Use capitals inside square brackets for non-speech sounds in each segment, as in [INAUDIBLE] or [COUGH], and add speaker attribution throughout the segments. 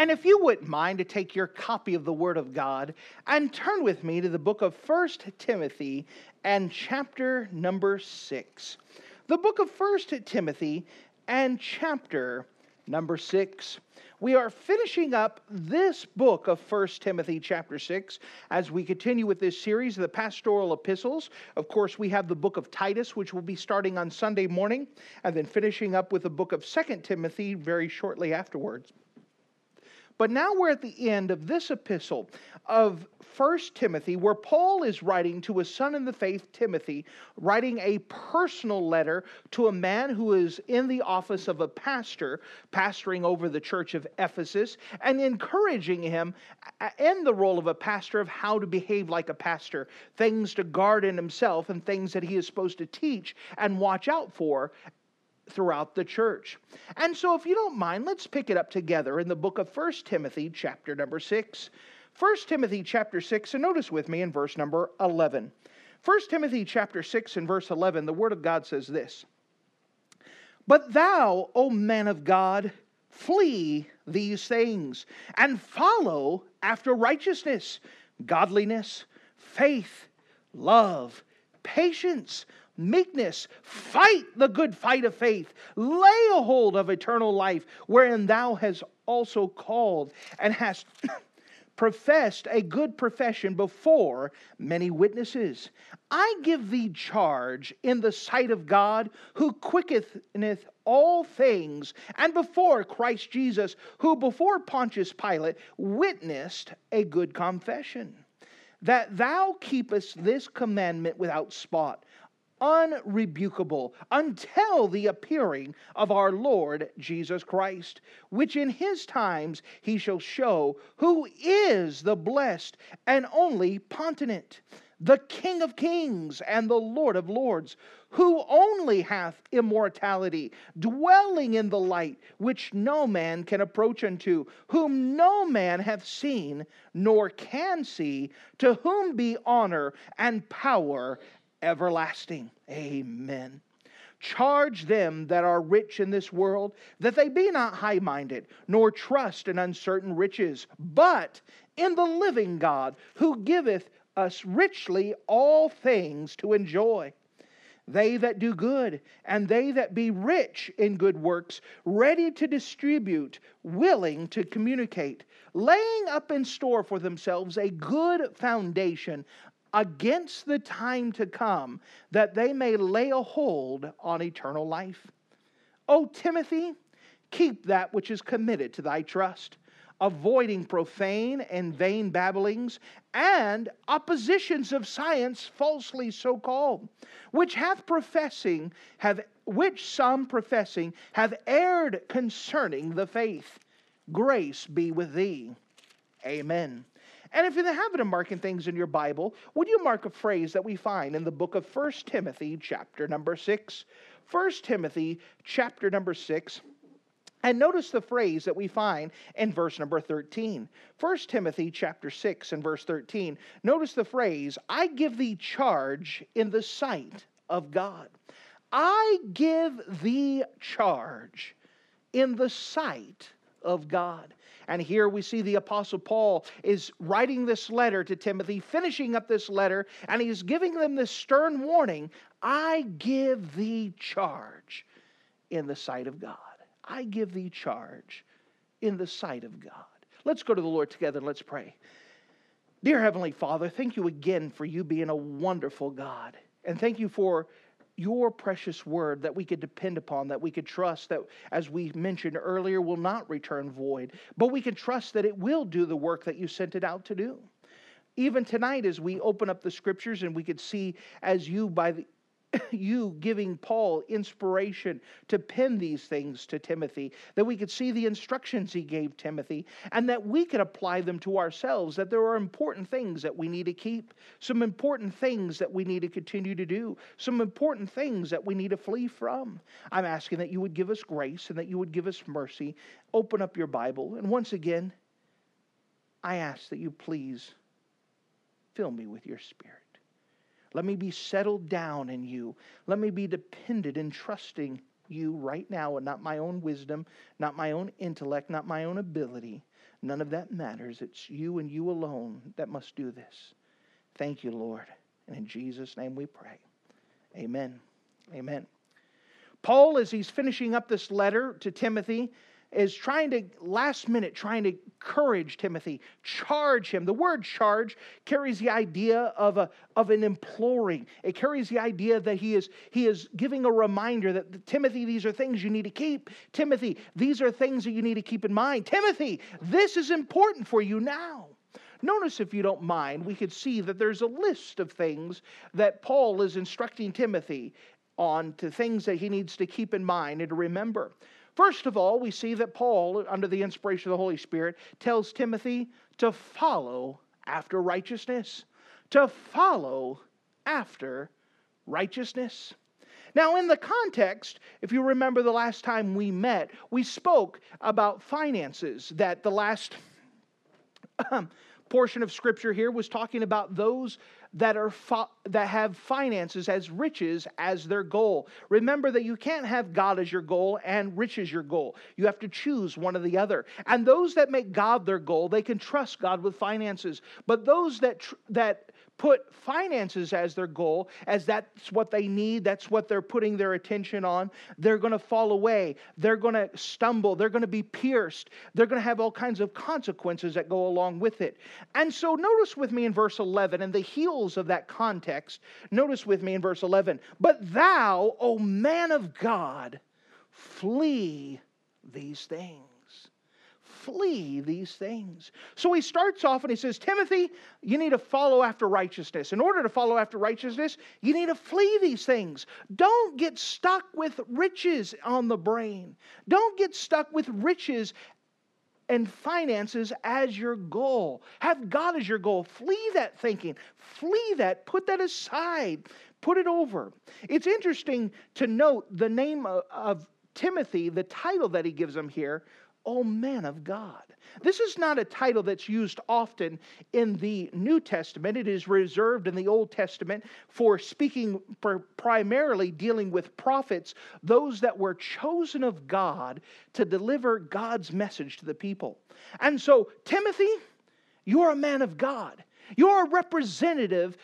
Speaker 1: And if you wouldn't mind to take your copy of the Word of God and turn with me to the book of 1 Timothy and chapter number 6. The book of 1 Timothy and chapter number 6. We are finishing up this book of 1 Timothy chapter 6 as we continue with this series of the pastoral epistles. Of course, we have the book of Titus, which will be starting on Sunday morning, and then finishing up with the book of 2 Timothy very shortly afterwards. But now we're at the end of this epistle of 1 Timothy, where Paul is writing to his son in the faith, Timothy, writing a personal letter to a man who is in the office of a pastor, pastoring over the church of Ephesus, and encouraging him in the role of a pastor of how to behave like a pastor, things to guard in himself, and things that he is supposed to teach and watch out for throughout the church. And so, if you don't mind, let's pick it up together in the book of 1 Timothy, chapter number 6. 1 Timothy, chapter 6, and notice with me in verse number 11. 1 Timothy, chapter 6, and verse 11, the Word of God says this But thou, O man of God, flee these things and follow after righteousness, godliness, faith, love, patience meekness, fight the good fight of faith, lay a hold of eternal life, wherein thou hast also called and hast [COUGHS] professed a good profession before many witnesses. I give thee charge in the sight of God, who quickeneth all things, and before Christ Jesus, who before Pontius Pilate witnessed a good confession, that thou keepest this commandment without spot unrebukable until the appearing of our Lord Jesus Christ, which in his times he shall show who is the blessed and only Potentate, the King of kings and the Lord of lords, who only hath immortality, dwelling in the light which no man can approach unto, whom no man hath seen nor can see, to whom be honor and power everlasting. Amen. Charge them that are rich in this world that they be not high minded, nor trust in uncertain riches, but in the living God who giveth us richly all things to enjoy. They that do good, and they that be rich in good works, ready to distribute, willing to communicate, laying up in store for themselves a good foundation, against the time to come, that they may lay a hold on eternal life. O Timothy, keep that which is committed to thy trust, avoiding profane and vain babblings and oppositions of science falsely so called, which hath professing have which some professing have erred concerning the faith. Grace be with thee. Amen. And if you're in the habit of marking things in your Bible, would you mark a phrase that we find in the book of 1 Timothy, chapter number 6? 1 Timothy, chapter number 6. And notice the phrase that we find in verse number 13. 1 Timothy chapter 6 and verse 13. Notice the phrase, I give thee charge in the sight of God. I give thee charge in the sight of God. And here we see the Apostle Paul is writing this letter to Timothy, finishing up this letter, and he's giving them this stern warning I give thee charge in the sight of God. I give thee charge in the sight of God. Let's go to the Lord together and let's pray. Dear Heavenly Father, thank you again for you being a wonderful God. And thank you for your precious word that we could depend upon, that we could trust, that, as we mentioned earlier, will not return void, but we can trust that it will do the work that you sent it out to do. Even tonight, as we open up the scriptures and we could see as you, by the [COUGHS] you giving Paul inspiration to pen these things to Timothy, that we could see the instructions he gave Timothy, and that we could apply them to ourselves, that there are important things that we need to keep, some important things that we need to continue to do, some important things that we need to flee from. I'm asking that you would give us grace and that you would give us mercy. Open up your Bible, and once again, I ask that you please fill me with your spirit. Let me be settled down in you. Let me be dependent and trusting you right now and not my own wisdom, not my own intellect, not my own ability. None of that matters. It's you and you alone that must do this. Thank you, Lord. And in Jesus' name we pray. Amen. Amen. Paul, as he's finishing up this letter to Timothy, is trying to, last minute, trying to encourage Timothy, charge him. The word charge carries the idea of, a, of an imploring. It carries the idea that he is, he is giving a reminder that, Timothy, these are things you need to keep. Timothy, these are things that you need to keep in mind. Timothy, this is important for you now. Notice, if you don't mind, we could see that there's a list of things that Paul is instructing Timothy on to things that he needs to keep in mind and to remember. First of all, we see that Paul, under the inspiration of the Holy Spirit, tells Timothy to follow after righteousness. To follow after righteousness. Now, in the context, if you remember the last time we met, we spoke about finances, that the last [CLEARS THROAT] portion of scripture here was talking about those that are that have finances as riches as their goal. Remember that you can't have God as your goal and riches your goal. You have to choose one or the other. And those that make God their goal, they can trust God with finances. But those that tr- that put finances as their goal, as that's what they need, that's what they're putting their attention on, they're going to fall away. They're going to stumble. They're going to be pierced. They're going to have all kinds of consequences that go along with it. And so, notice with me in verse 11, and the heels of that context, notice with me in verse 11, but thou, O man of God, flee these things flee these things. So he starts off and he says, Timothy, you need to follow after righteousness. In order to follow after righteousness, you need to flee these things. Don't get stuck with riches on the brain. Don't get stuck with riches and finances as your goal. Have God as your goal. Flee that thinking. Flee that. Put that aside. Put it over. It's interesting to note the name of, of Timothy, the title that he gives him here, O man of God. This is not a title that's used often in the New Testament. It is reserved in the Old Testament for speaking for primarily dealing with prophets, those that were chosen of God to deliver God's message to the people. And so, Timothy, you're a man of God. You're a representative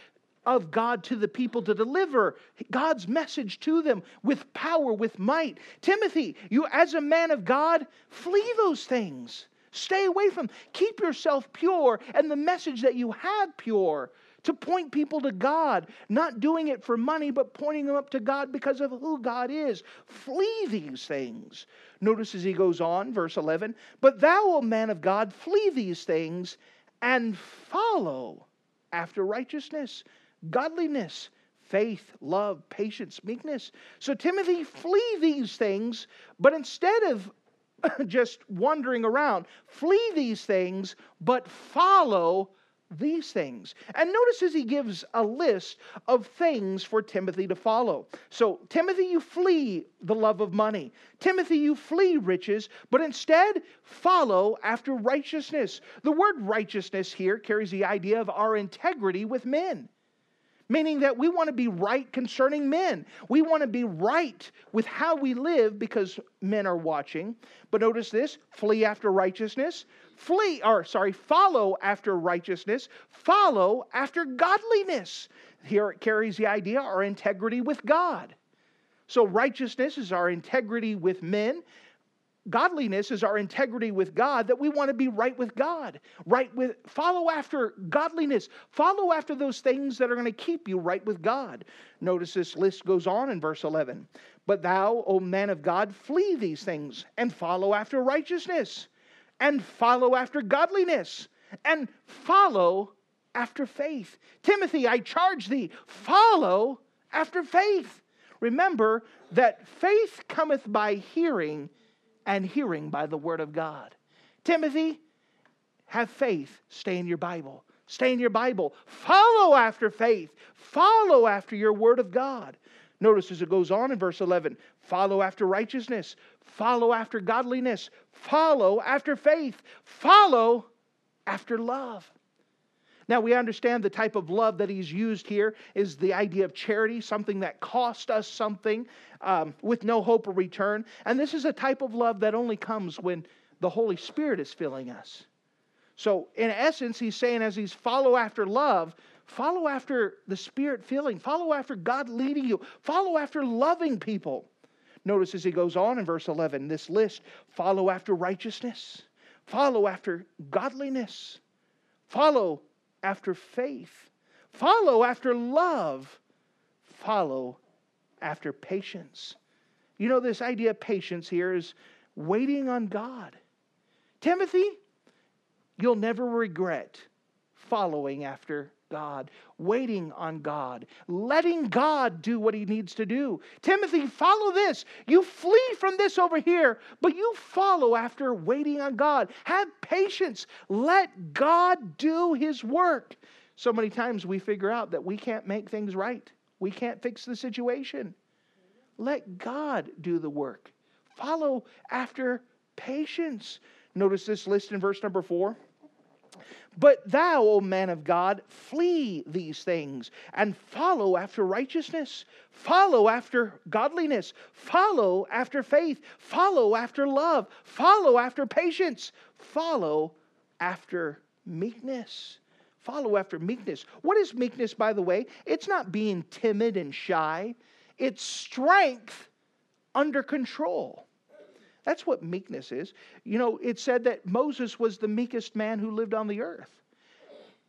Speaker 1: of God to the people to deliver God's message to them with power, with might. Timothy, you as a man of God, flee those things. Stay away from. Keep yourself pure and the message that you have pure to point people to God, not doing it for money, but pointing them up to God because of who God is. Flee these things. Notice as he goes on, verse 11, but thou, O man of God, flee these things and follow after righteousness godliness, faith, love, patience, meekness. So, Timothy, flee these things, but instead of [LAUGHS] just wandering around, flee these things, but follow these things. And notice as he gives a list of things for Timothy to follow. So, Timothy, you flee the love of money. Timothy, you flee riches, but instead follow after righteousness. The word righteousness here carries the idea of our integrity with men meaning that we want to be right concerning men. We want to be right with how we live because men are watching. But notice this flee after righteousness, flee, or sorry, follow after righteousness, follow after godliness. Here it carries the idea our integrity with God. So, righteousness is our integrity with men, godliness is our integrity with God, that we want to be right with God, right with, follow after godliness, follow after those things that are going to keep you right with God. Notice this list goes on in verse 11. But thou, O man of God, flee these things and follow after righteousness, and follow after godliness, and follow after faith. Timothy, I charge thee, follow after faith. Remember that faith cometh by hearing, and hearing by the word of God. Timothy, have faith. Stay in your Bible. Stay in your Bible. Follow after faith. Follow after your word of God. Notice as it goes on in verse 11 follow after righteousness, follow after godliness, follow after faith, follow after love. Now, we understand the type of love that he's used here is the idea of charity, something that cost us something um, with no hope of return. And this is a type of love that only comes when the Holy Spirit is filling us. So, in essence, he's saying as he's follow after love, follow after the Spirit filling, follow after God leading you, follow after loving people. Notice as he goes on in verse 11, this list follow after righteousness, follow after godliness, follow after faith, follow after love, follow after patience. You know, this idea of patience here is waiting on God. Timothy, you'll never regret following after God, waiting on God, letting God do what He needs to do. Timothy, follow this. You flee from this over here, but you follow after waiting on God. Have patience. Let God do His work. So many times we figure out that we can't make things right, we can't fix the situation. Let God do the work. Follow after patience. Notice this list in verse number four. But thou, O man of God, flee these things and follow after righteousness, follow after godliness, follow after faith, follow after love, follow after patience, follow after meekness. Follow after meekness. What is meekness, by the way? It's not being timid and shy, it's strength under control. That's what meekness is. You know, it said that Moses was the meekest man who lived on the earth.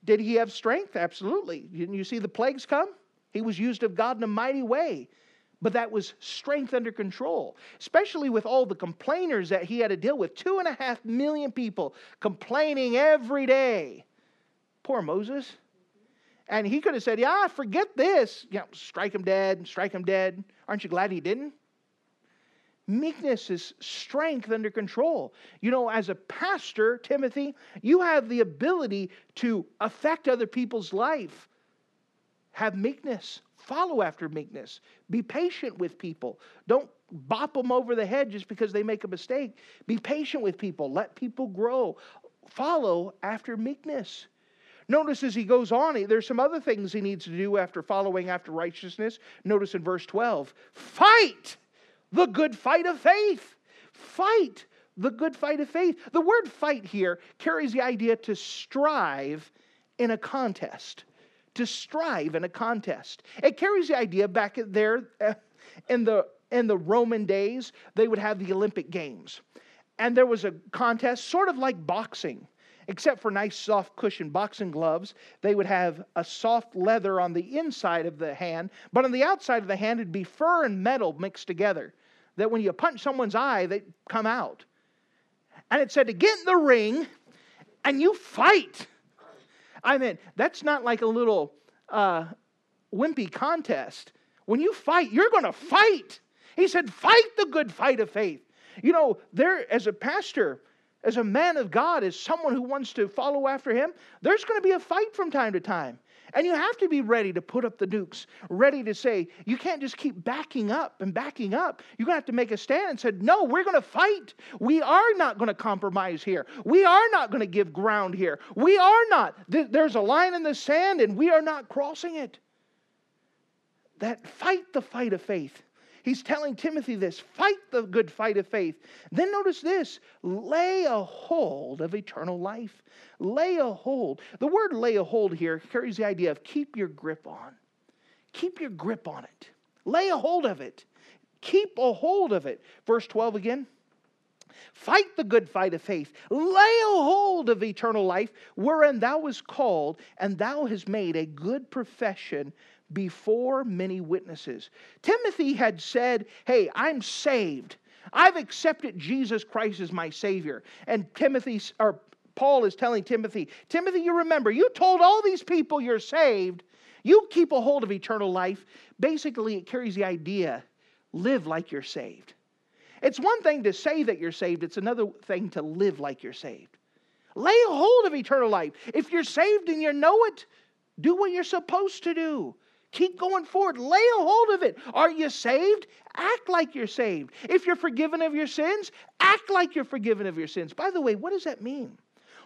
Speaker 1: Did he have strength? Absolutely. Didn't you see the plagues come? He was used of God in a mighty way. But that was strength under control, especially with all the complainers that he had to deal with. Two and a half million people complaining every day. Poor Moses. And he could have said, Yeah, forget this. You know, strike him dead, strike him dead. Aren't you glad he didn't? Meekness is strength under control. You know, as a pastor, Timothy, you have the ability to affect other people's life. Have meekness. Follow after meekness. Be patient with people. Don't bop them over the head just because they make a mistake. Be patient with people. Let people grow. Follow after meekness. Notice as he goes on, there's some other things he needs to do after following after righteousness. Notice in verse 12 fight the good fight of faith. Fight the good fight of faith. The word fight here carries the idea to strive in a contest. To strive in a contest. It carries the idea back there uh, in the in the Roman days, they would have the Olympic Games. And there was a contest, sort of like boxing, except for nice soft cushion boxing gloves. They would have a soft leather on the inside of the hand, but on the outside of the hand, it'd be fur and metal mixed together that when you punch someone's eye, they come out. And it said to get in the ring and you fight. I mean, that's not like a little uh, wimpy contest. When you fight, you're going to fight. He said, fight the good fight of faith. You know, there, as a pastor, as a man of God, as someone who wants to follow after him, there's going to be a fight from time to time. And you have to be ready to put up the nukes, ready to say, you can't just keep backing up and backing up. You're going to have to make a stand and say, no, we're going to fight. We are not going to compromise here. We are not going to give ground here. We are not. There's a line in the sand and we are not crossing it. That fight the fight of faith. He's telling Timothy this fight the good fight of faith. Then notice this lay a hold of eternal life. Lay a hold. The word lay a hold here carries the idea of keep your grip on. Keep your grip on it. Lay a hold of it. Keep a hold of it. Verse 12 again. Fight the good fight of faith. Lay a hold of eternal life, wherein thou was called, and thou hast made a good profession before many witnesses. Timothy had said, Hey, I'm saved. I've accepted Jesus Christ as my Savior. And Timothy, or Paul is telling Timothy, Timothy, you remember, you told all these people you're saved, You keep a hold of eternal life. Basically, it carries the idea live like you're saved. It's one thing to say that you're saved, it's another thing to live like you're saved. Lay hold of eternal life. If you're saved and you know it, do what you're supposed to do. Keep going forward. Lay a hold of it. Are you saved? Act like you're saved. If you're forgiven of your sins, act like you're forgiven of your sins. By the way, what does that mean?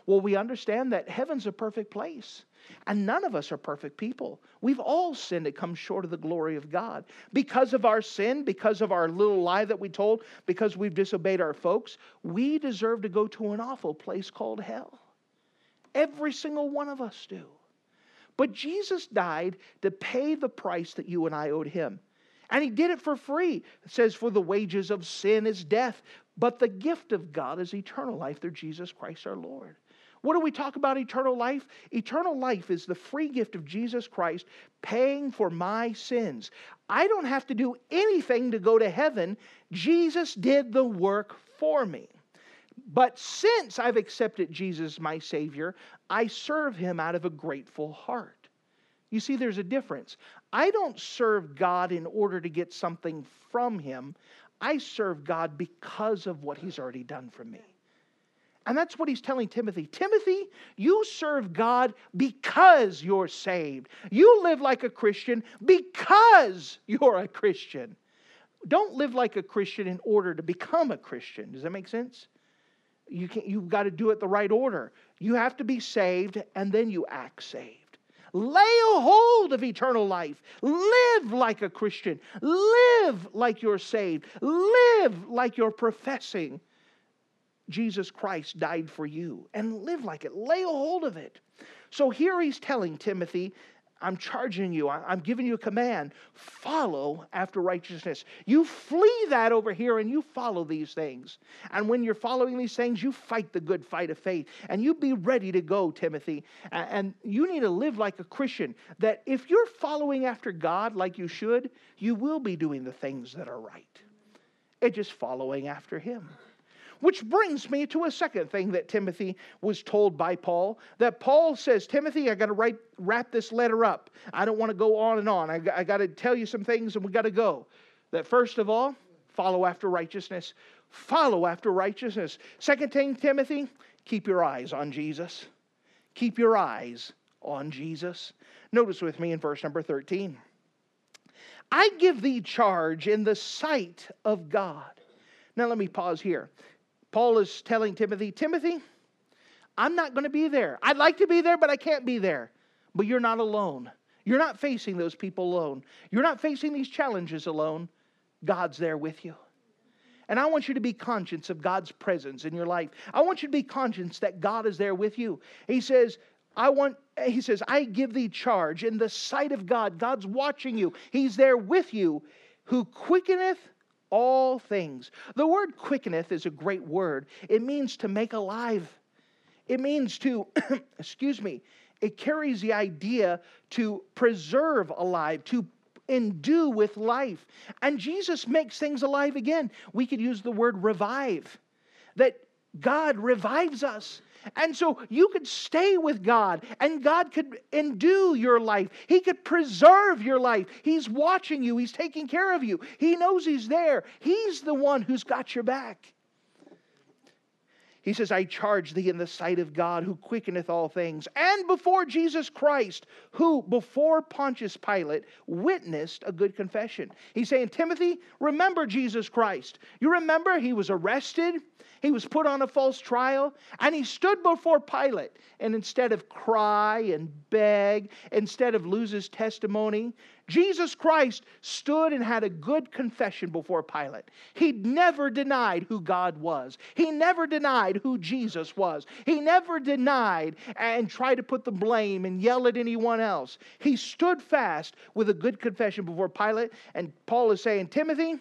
Speaker 1: Well, we understand that heaven's a perfect place. And none of us are perfect people. We've all sinned and come short of the glory of God. Because of our sin, because of our little lie that we told, because we've disobeyed our folks, we deserve to go to an awful place called hell. Every single one of us do. But Jesus died to pay the price that you and I owed him. And he did it for free. It says, For the wages of sin is death, but the gift of God is eternal life through Jesus Christ our Lord. What do we talk about eternal life? Eternal life is the free gift of Jesus Christ paying for my sins. I don't have to do anything to go to heaven. Jesus did the work for me. But since I've accepted Jesus my Savior, I serve Him out of a grateful heart. You see, there's a difference. I don't serve God in order to get something from Him, I serve God because of what He's already done for me. And that's what he's telling Timothy. Timothy, you serve God because you're saved. You live like a Christian because you're a Christian. Don't live like a Christian in order to become a Christian. Does that make sense? You can't, you've got to do it the right order. You have to be saved and then you act saved. Lay a hold of eternal life. Live like a Christian. Live like you're saved. Live like you're professing Jesus Christ died for you and live like it. Lay a hold of it. So here he's telling Timothy, I'm charging you, I'm giving you a command. Follow after righteousness. You flee that over here and you follow these things. And when you're following these things, you fight the good fight of faith. And you be ready to go, Timothy. And you need to live like a Christian. That if you're following after God like you should, you will be doing the things that are right. It's just following after Him. Which brings me to a second thing that Timothy was told by Paul. That Paul says, Timothy, I got to write, wrap this letter up. I don't want to go on and on. I, I got to tell you some things and we got to go. That first of all, follow after righteousness. Follow after righteousness. Second thing, Timothy, keep your eyes on Jesus. Keep your eyes on Jesus. Notice with me in verse number 13. I give thee charge in the sight of God. Now let me pause here. Paul is telling Timothy, Timothy, I'm not going to be there. I'd like to be there, but I can't be there. But you're not alone. You're not facing those people alone. You're not facing these challenges alone. God's there with you. And I want you to be conscious of God's presence in your life. I want you to be conscious that God is there with you. He says, I want, he says, I give thee charge in the sight of God. God's watching you. He's there with you, who quickeneth all things. The word quickeneth is a great word. It means to make alive. It means to, [CLEARS THROAT] excuse me, it carries the idea to preserve alive, to endue with life. And Jesus makes things alive again. We could use the word revive, that God revives us. And so you could stay with God and God could endue your life. He could preserve your life. He's watching you, He's taking care of you. He knows He's there. He's the one who's got your back. He says, I charge thee in the sight of God who quickeneth all things, and before Jesus Christ, who before Pontius Pilate witnessed a good confession. He's saying, Timothy, remember Jesus Christ. You remember he was arrested, he was put on a false trial and he stood before Pilate. And instead of cry and beg, instead of lose his testimony, Jesus Christ stood and had a good confession before Pilate. He never denied who God was, he never denied who Jesus was. He never denied and tried to put the blame and yell at anyone else. He stood fast with a good confession before Pilate. And Paul is saying, Timothy,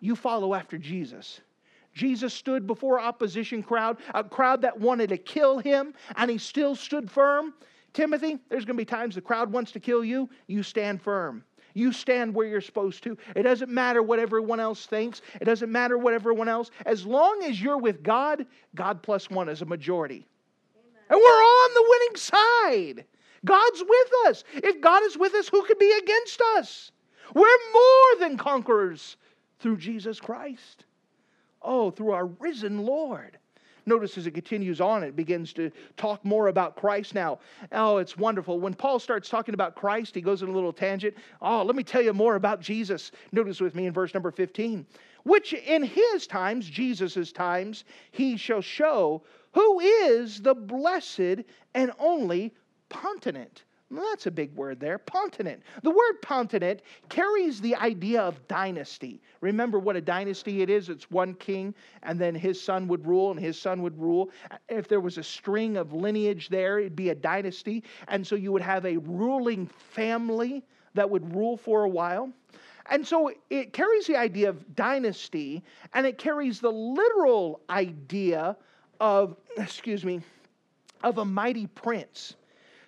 Speaker 1: you follow after Jesus. Jesus stood before opposition crowd, a crowd that wanted to kill him, and he still stood firm. Timothy, there's going to be times the crowd wants to kill you, you stand firm. You stand where you're supposed to. It doesn't matter what everyone else thinks. It doesn't matter what everyone else. As long as you're with God, God plus one is a majority. Amen. And we're on the winning side. God's with us. If God is with us, who could be against us? We're more than conquerors through Jesus Christ. Oh, through our risen Lord. Notice as it continues on, it begins to talk more about Christ now. Oh, it's wonderful. When Paul starts talking about Christ, he goes in a little tangent. Oh, let me tell you more about Jesus. Notice with me in verse number 15. Which in his times, Jesus' times, he shall show who is the blessed and only Potentate well, that's a big word there, Potentate. The word Potentate carries the idea of dynasty. Remember what a dynasty it is? It's one king, and then his son would rule, and his son would rule. If there was a string of lineage there, it'd be a dynasty. And so you would have a ruling family that would rule for a while. And so it carries the idea of dynasty, and it carries the literal idea of, excuse me, of a mighty prince.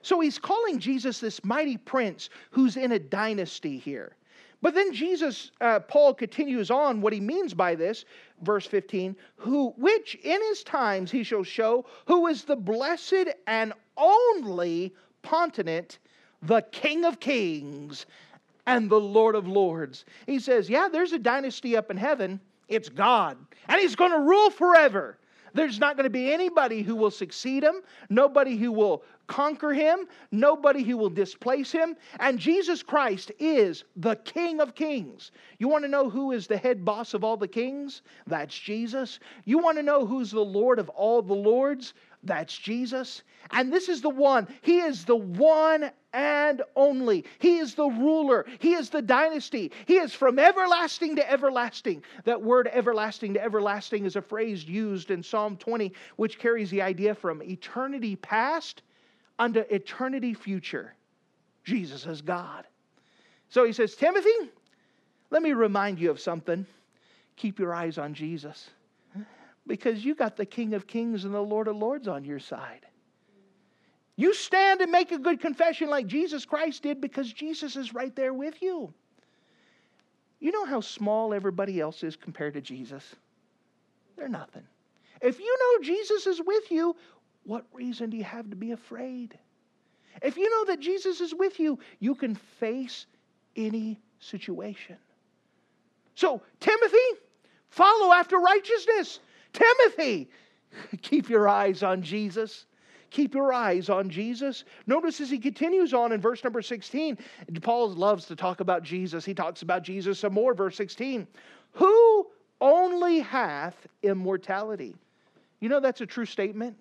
Speaker 1: So he's calling Jesus this mighty prince who's in a dynasty here. But then Jesus, uh, Paul continues on what he means by this, verse 15, who, which in his times he shall show who is the blessed and only Potentate, the King of kings and the Lord of lords. He says, Yeah, there's a dynasty up in heaven. It's God, and he's going to rule forever. There's not going to be anybody who will succeed him, nobody who will conquer him, nobody who will displace him. And Jesus Christ is the King of Kings. You want to know who is the head boss of all the kings? That's Jesus. You want to know who's the Lord of all the lords? That's Jesus. And this is the one. He is the one and only. He is the ruler. He is the dynasty. He is from everlasting to everlasting. That word everlasting to everlasting is a phrase used in Psalm 20, which carries the idea from eternity past unto eternity future. Jesus is God. So he says, Timothy, let me remind you of something. Keep your eyes on Jesus because you got the King of Kings and the Lord of Lords on your side. You stand and make a good confession like Jesus Christ did because Jesus is right there with you. You know how small everybody else is compared to Jesus? They're nothing. If you know Jesus is with you, what reason do you have to be afraid? If you know that Jesus is with you, you can face any situation. So, Timothy, follow after righteousness. Timothy, [LAUGHS] keep your eyes on Jesus. Keep your eyes on Jesus. Notice as he continues on in verse number 16, Paul loves to talk about Jesus. He talks about Jesus some more, verse 16. Who only hath immortality? You know that's a true statement.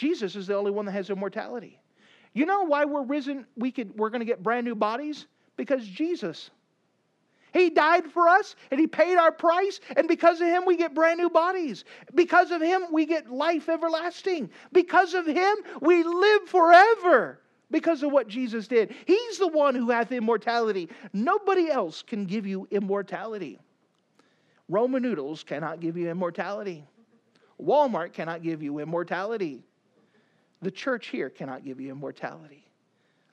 Speaker 1: Jesus is the only one that has immortality. You know why we're risen? We could, we're going to get brand new bodies? Because Jesus he died for us and He paid our price, and because of Him, we get brand new bodies. Because of Him, we get life everlasting. Because of Him, we live forever because of what Jesus did. He's the one who hath immortality. Nobody else can give you immortality. Roman noodles cannot give you immortality. Walmart cannot give you immortality. The church here cannot give you immortality.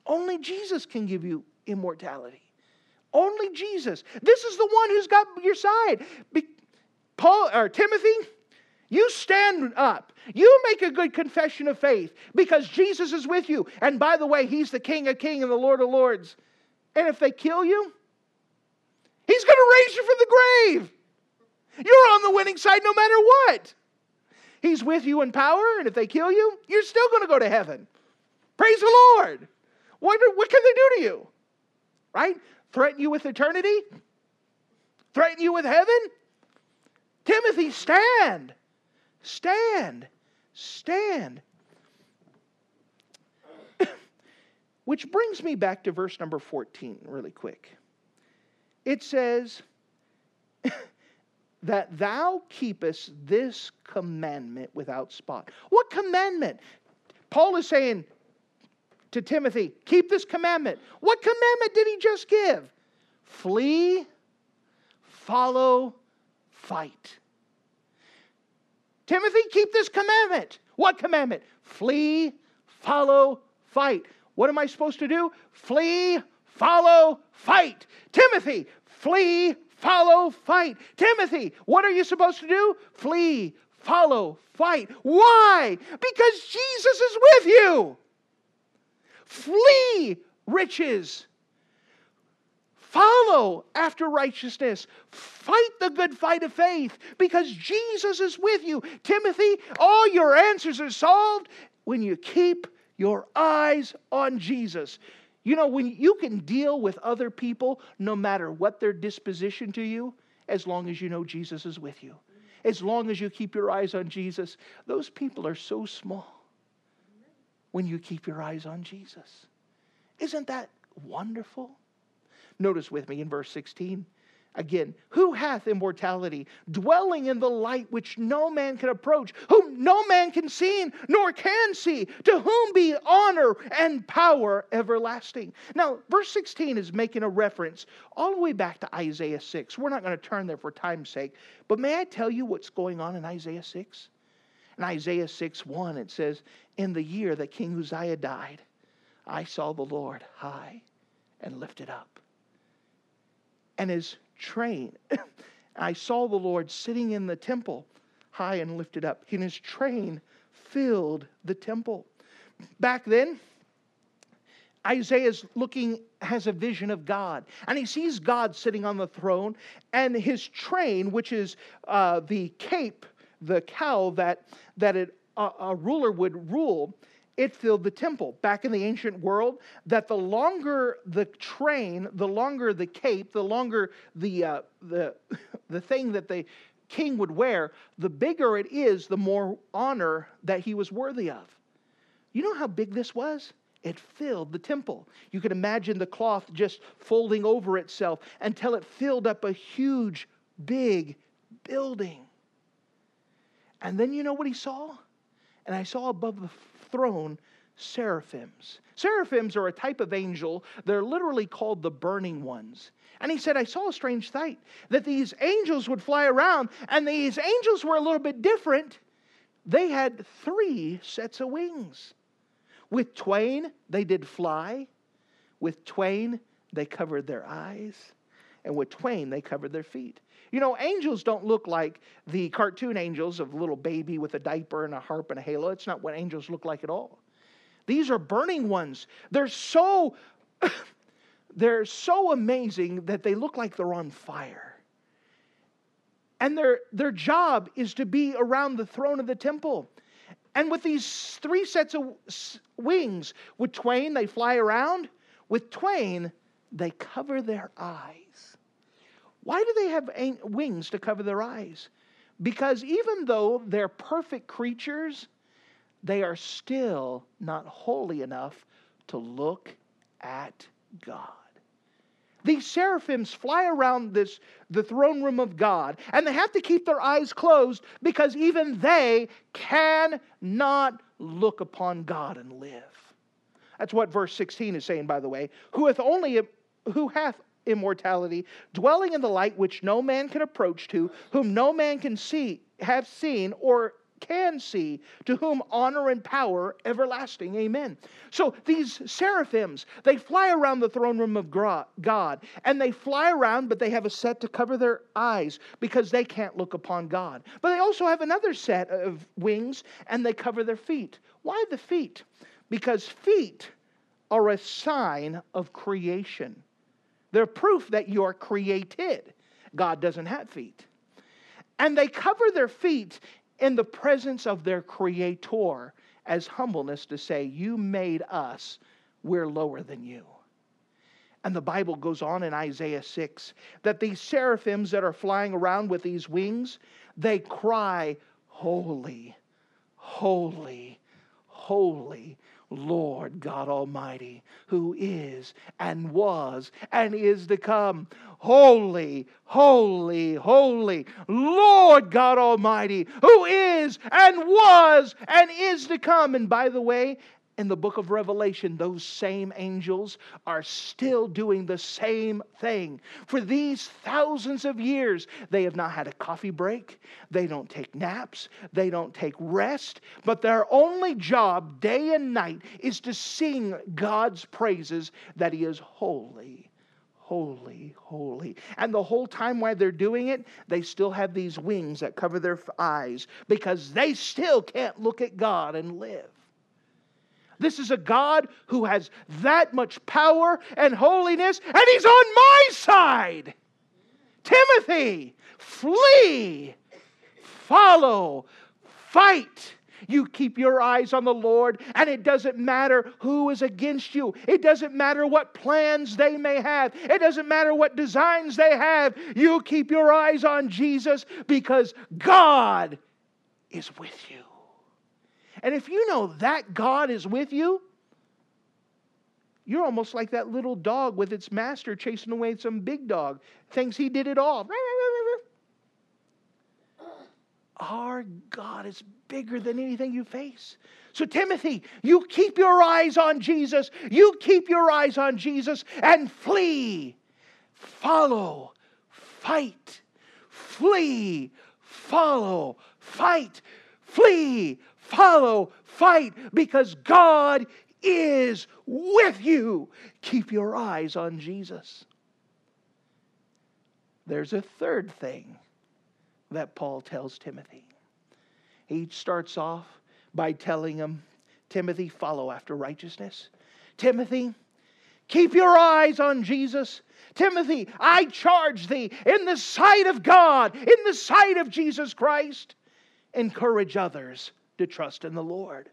Speaker 1: Only Jesus can give you immortality. Only Jesus. This is the one who's got your side. Be- Paul or Timothy, you stand up. You make a good confession of faith because Jesus is with you. And by the way, he's the King of Kings and the Lord of Lords. And if they kill you, he's going to raise you from the grave. You're on the winning side no matter what. He's with you in power, and if they kill you, you're still going to go to heaven. Praise the Lord. What, what can they do to you? Right? Threaten you with eternity? Threaten you with heaven? Timothy, stand. Stand. Stand. [COUGHS] Which brings me back to verse number 14, really quick. It says, that thou keepest this commandment without spot. What commandment? Paul is saying, to Timothy, keep this commandment. What commandment did he just give? Flee, follow, fight. Timothy, keep this commandment. What commandment? Flee, follow, fight. What am I supposed to do? Flee, follow, fight. Timothy, flee, follow, fight. Timothy, what are you supposed to do? Flee, follow, fight. Why? Because Jesus is with you. Flee riches. Follow after righteousness. Fight the good fight of faith because Jesus is with you. Timothy, all your answers are solved when you keep your eyes on Jesus. You know, when you can deal with other people no matter what their disposition to you, as long as you know Jesus is with you, as long as you keep your eyes on Jesus, those people are so small when you keep your eyes on Jesus. Isn't that wonderful? Notice with me in verse 16. Again, who hath immortality, dwelling in the light which no man can approach, whom no man can see, nor can see, to whom be honor and power everlasting. Now, verse 16 is making a reference all the way back to Isaiah 6. We're not going to turn there for time's sake, but may I tell you what's going on in Isaiah 6? In Isaiah 6 1, it says, In the year that King Uzziah died, I saw the Lord high and lifted up and his train. [LAUGHS] I saw the Lord sitting in the temple, high and lifted up, and his train filled the temple. Back then, Isaiah is looking, has a vision of God, and he sees God sitting on the throne, and his train, which is uh, the cape, the cowl that, that it, uh, a ruler would rule, it filled the temple. Back in the ancient world, that the longer the train, the longer the cape, the longer the, uh, the, [LAUGHS] the thing that the king would wear, the bigger it is, the more honor that he was worthy of. You know how big this was? It filled the temple. You can imagine the cloth just folding over itself until it filled up a huge, big building. And then you know what he saw? And I saw above the throne seraphims. Seraphims are a type of angel. They're literally called the burning ones. And he said, I saw a strange sight that these angels would fly around, and these angels were a little bit different. They had three sets of wings. With twain, they did fly. With twain, they covered their eyes. And with twain, they covered their feet. You know, angels don't look like the cartoon angels of little baby with a diaper and a harp and a halo. It's not what angels look like at all. These are burning ones. They're so [COUGHS] they're so amazing that they look like they're on fire. And their their job is to be around the throne of the temple. And with these three sets of wings, with twain they fly around, with twain they cover their eyes. Why do they have wings to cover their eyes? Because even though they're perfect creatures, they are still not holy enough to look at God. These seraphims fly around this the throne room of God, and they have to keep their eyes closed because even they cannot look upon God and live. That's what verse 16 is saying, by the way. Who hath only who hath immortality, dwelling in the light which no man can approach to, whom no man can see, have seen, or can see, to whom honor and power everlasting. Amen. So these seraphims, they fly around the throne room of God, and they fly around, but they have a set to cover their eyes because they can't look upon God. But they also have another set of wings, and they cover their feet. Why the feet? Because feet are a sign of creation. They're proof that you're created. God doesn't have feet. And they cover their feet in the presence of their creator as humbleness to say, You made us, we're lower than you. And the Bible goes on in Isaiah 6 that these seraphims that are flying around with these wings, they cry, Holy, holy, holy Lord God Almighty, who is and was and is to come. Holy, holy, holy, Lord God Almighty, who is and was and is to come. And by the way, in the book of Revelation, those same angels are still doing the same thing. For these thousands of years, they have not had a coffee break, they don't take naps, they don't take rest, but their only job, day and night, is to sing God's praises that He is holy. Holy, holy. And the whole time while they're doing it, they still have these wings that cover their eyes because they still can't look at God and live. This is a God who has that much power and holiness, and He's on my side. Timothy, flee, follow, fight. You keep your eyes on the Lord, and it doesn't matter who is against you. It doesn't matter what plans they may have. It doesn't matter what designs they have. You keep your eyes on Jesus because God is with you. And if you know that God is with you, you're almost like that little dog with its master chasing away some big dog. Thinks he did it all. Our God is bigger than anything you face. So, Timothy, you keep your eyes on Jesus. You keep your eyes on Jesus and flee. Follow. Fight. Flee. Follow. Fight. Flee follow, fight, because God is with you. Keep your eyes on Jesus. There's a third thing that Paul tells Timothy. He starts off by telling him, Timothy, follow after righteousness. Timothy, keep your eyes on Jesus. Timothy, I charge thee in the sight of God, in the sight of Jesus Christ, encourage others to trust in the Lord.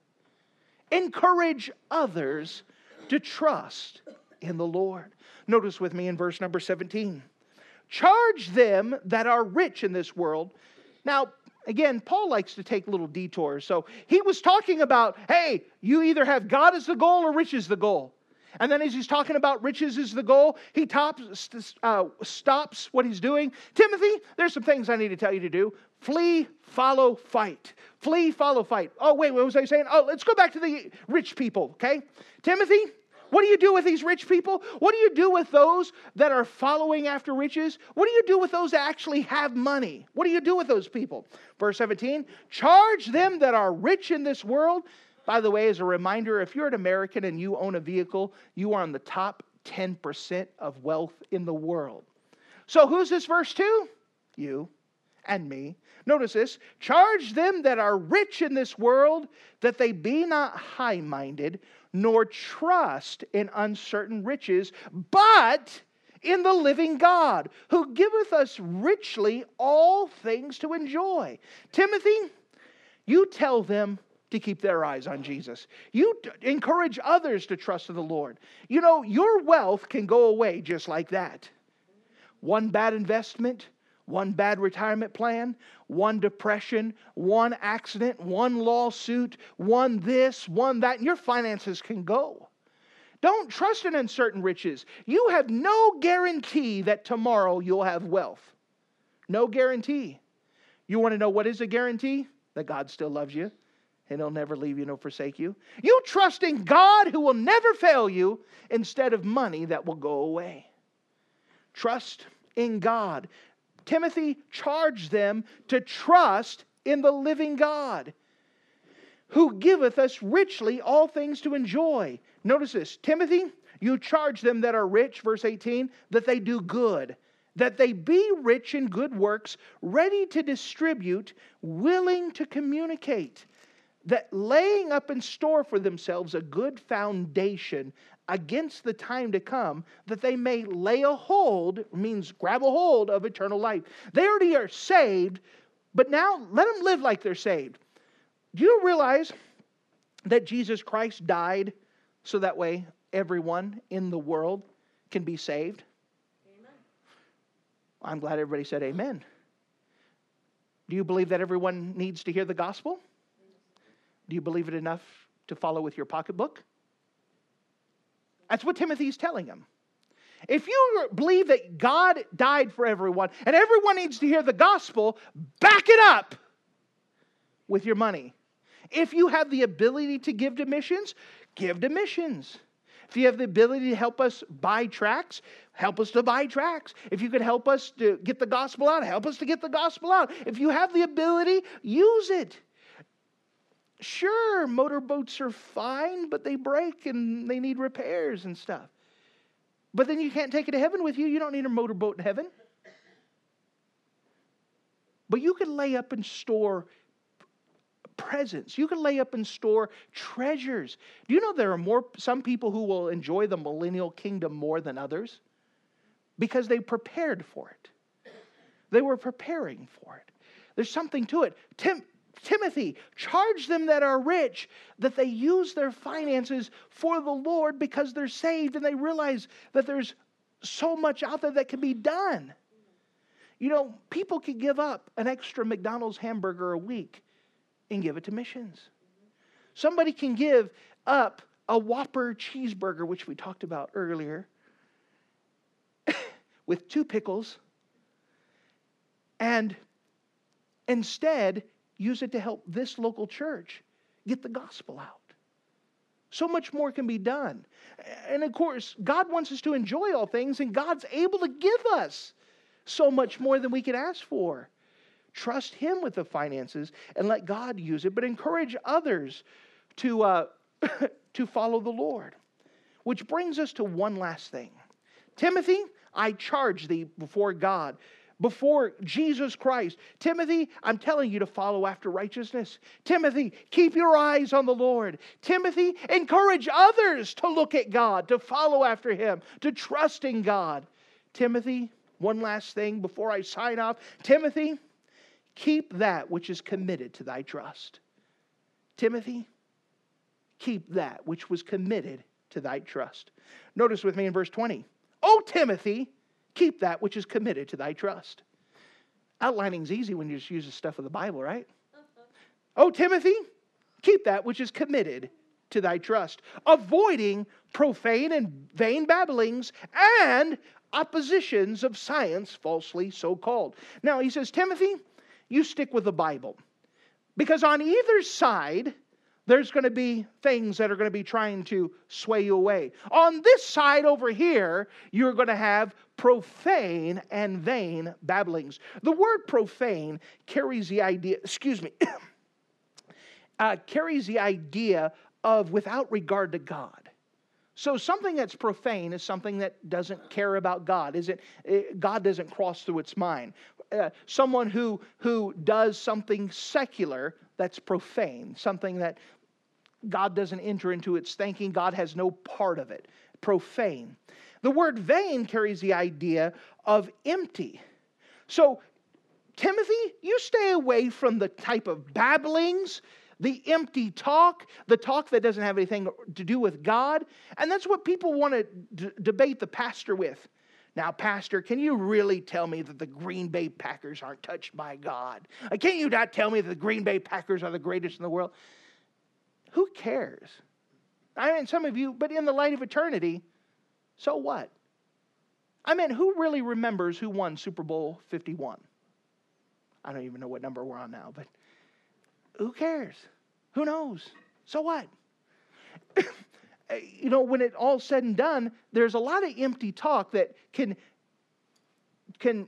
Speaker 1: Encourage others to trust in the Lord. Notice with me in verse number 17 charge them that are rich in this world. Now, again, Paul likes to take little detours. So he was talking about, hey, you either have God as the goal or rich is the goal. And then as he's talking about riches is the goal, he tops, uh, stops what he's doing. Timothy, there's some things I need to tell you to do. Flee, follow, fight. Flee, follow, fight. Oh, wait, what was I saying? Oh, let's go back to the rich people, okay? Timothy, what do you do with these rich people? What do you do with those that are following after riches? What do you do with those that actually have money? What do you do with those people? Verse 17 charge them that are rich in this world. By the way, as a reminder, if you're an American and you own a vehicle, you are on the top 10% of wealth in the world. So who's this verse to? You and me. Notice this charge them that are rich in this world that they be not high minded, nor trust in uncertain riches, but in the living God, who giveth us richly all things to enjoy. Timothy, you tell them to keep their eyes on Jesus. You encourage others to trust in the Lord. You know, your wealth can go away just like that. One bad investment, one bad retirement plan, one depression, one accident, one lawsuit, one this, one that, and your finances can go. Don't trust in uncertain riches. You have no guarantee that tomorrow you'll have wealth. No guarantee. You want to know what is a guarantee? That God still loves you and He'll never leave you nor forsake you. You trust in God who will never fail you instead of money that will go away. Trust in God. Timothy charged them to trust in the living God who giveth us richly all things to enjoy. Notice this Timothy, you charge them that are rich, verse 18, that they do good, that they be rich in good works, ready to distribute, willing to communicate, that laying up in store for themselves a good foundation against the time to come that they may lay a hold, means grab a hold of eternal life. They already are saved, but now let them live like they're saved. Do you realize that Jesus Christ died so that way everyone in the world can be saved? Amen. I'm glad everybody said amen. Do you believe that everyone needs to hear the gospel? Do you believe it enough to follow with your pocketbook? That's what Timothy's telling him. If you believe that God died for everyone and everyone needs to hear the gospel, back it up with your money. If you have the ability to give to missions, give to missions. If you have the ability to help us buy tracts, help us to buy tracts. If you could help us to get the gospel out, help us to get the gospel out. If you have the ability, use it. Sure, motorboats are fine, but they break and they need repairs and stuff. But then you can't take it to heaven with you. You don't need a motorboat in heaven. But you can lay up and store presents. You can lay up and store treasures. Do you know there are more some people who will enjoy the millennial kingdom more than others? Because they prepared for it. They were preparing for it. There's something to it. Tim, Timothy, charge them that are rich that they use their finances for the Lord because they're saved and they realize that there's so much out there that can be done. You know, people can give up an extra McDonald's hamburger a week and give it to missions. Somebody can give up a Whopper cheeseburger, which we talked about earlier, [LAUGHS] with two pickles, and instead use it to help this local church get the gospel out. So much more can be done. And of course, God wants us to enjoy all things, and God's able to give us so much more than we can ask for. Trust Him with the finances and let God use it, but encourage others to, uh, [COUGHS] to follow the Lord. Which brings us to one last thing Timothy, I charge thee before God before Jesus Christ. Timothy, I'm telling you to follow after righteousness. Timothy, keep your eyes on the Lord. Timothy, encourage others to look at God, to follow after Him, to trust in God. Timothy, one last thing before I sign off. Timothy, keep that which is committed to thy trust. Timothy, keep that which was committed to thy trust. Notice with me in verse 20. Oh, Timothy, Keep that which is committed to thy trust. Outlining's easy when you just use the stuff of the Bible, right? Uh-huh. Oh, Timothy, keep that which is committed to thy trust, avoiding profane and vain babblings and oppositions of science, falsely so called. Now, he says, Timothy, you stick with the Bible. Because on either side, there's going to be things that are going to be trying to sway you away. On this side over here, you're going to have profane and vain babblings. The word profane carries the idea, excuse me, [COUGHS] uh, carries the idea of without regard to God. So something that's profane is something that doesn't care about God. Is it? God doesn't cross through its mind. Uh, someone who who does something secular that's profane, something that God doesn't enter into its thinking. God has no part of it. Profane. The word vain carries the idea of empty. So, Timothy, you stay away from the type of babblings, the empty talk, the talk that doesn't have anything to do with God. And that's what people want to d- debate the pastor with. Now, Pastor, can you really tell me that the Green Bay Packers aren't touched by God? Can't you not tell me that the Green Bay Packers are the greatest in the world? Who cares? I mean, some of you, but in the light of eternity, so what? I mean, who really remembers who won Super Bowl 51? I don't even know what number we're on now, but who cares? Who knows? So what? [COUGHS] Eh, you know, when it all said and done, there's a lot of empty talk that can can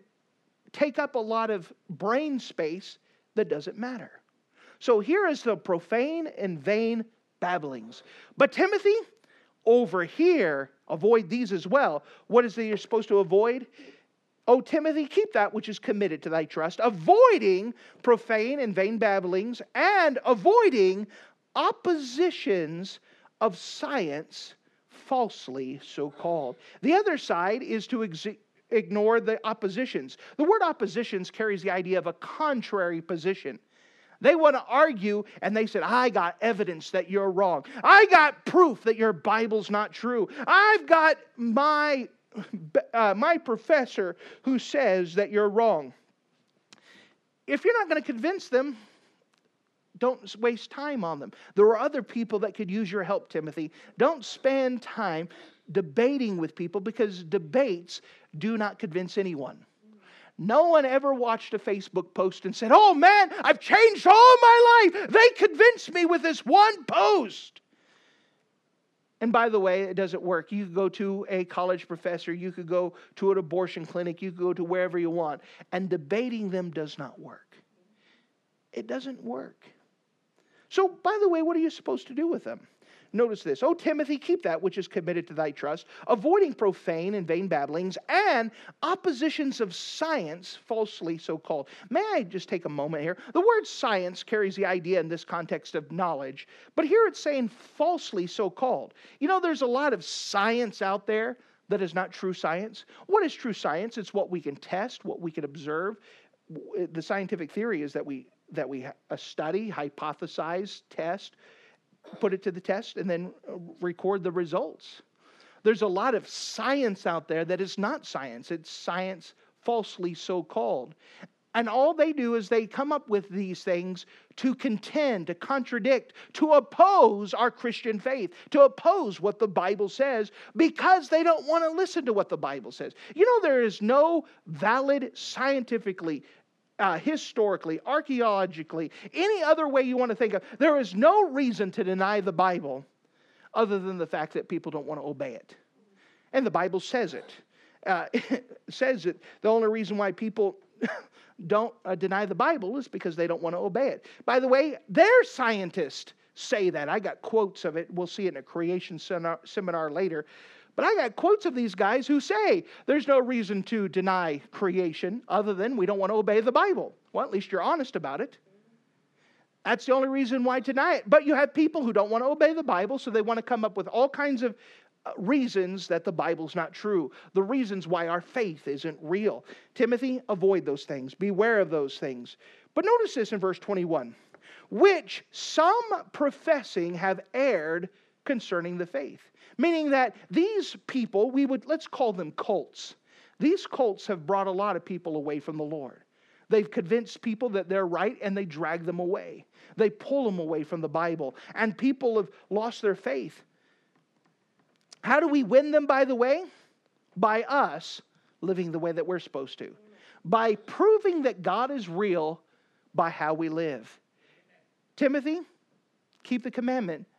Speaker 1: take up a lot of brain space that doesn't matter. So here is the profane and vain babblings. But Timothy, over here, avoid these as well. What is it you're supposed to avoid? O Timothy, keep that which is committed to thy trust, avoiding profane and vain babblings, and avoiding oppositions of science, falsely so called. The other side is to ex- ignore the oppositions. The word oppositions carries the idea of a contrary position. They want to argue, and they said, I got evidence that you're wrong. I got proof that your Bible's not true. I've got my, uh, my professor who says that you're wrong. If you're not going to convince them, don't waste time on them. There are other people that could use your help, Timothy. Don't spend time debating with people because debates do not convince anyone. No one ever watched a Facebook post and said, Oh man, I've changed all my life. They convinced me with this one post. And by the way, it doesn't work. You could go to a college professor, you could go to an abortion clinic, you could go to wherever you want, and debating them does not work. It doesn't work. So, by the way, what are you supposed to do with them? Notice this. Oh, Timothy, keep that which is committed to thy trust, avoiding profane and vain babblings and oppositions of science, falsely so called. May I just take a moment here? The word science carries the idea in this context of knowledge, but here it's saying falsely so called. You know, there's a lot of science out there that is not true science. What is true science? It's what we can test, what we can observe. The scientific theory is that we that we study, hypothesize, test, put it to the test, and then uh, record the results. There's a lot of science out there that is not science, it's science falsely so called. And all they do is they come up with these things to contend, to contradict, to oppose our Christian faith, to oppose what the Bible says because they don't want to listen to what the Bible says. You know, there is no valid, scientifically uh, historically, archaeologically, any other way you want to think of, there is no reason to deny the Bible other than the fact that people don't want to obey it. And the Bible says it. Uh, it [LAUGHS] says it. The only reason why people [LAUGHS] don't uh, deny the Bible is because they don't want to obey it. By the way, their scientists say that. I got quotes of it. We'll see it in a creation seminar, seminar later. But I got quotes of these guys who say there's no reason to deny creation other than we don't want to obey the Bible. Well, at least you're honest about it. That's the only reason why deny it. But you have people who don't want to obey the Bible, so they want to come up with all kinds of uh, reasons that the Bible's not true, the reasons why our faith isn't real. Timothy, avoid those things, beware of those things. But notice this in verse 21 which some professing have erred concerning the faith. Meaning that these people, we would, let's call them cults. These cults have brought a lot of people away from the Lord. They've convinced people that they're right and they drag them away. They pull them away from the Bible. And people have lost their faith. How do we win them, by the way? By us living the way that we're supposed to. By proving that God is real by how we live. Timothy, keep the commandment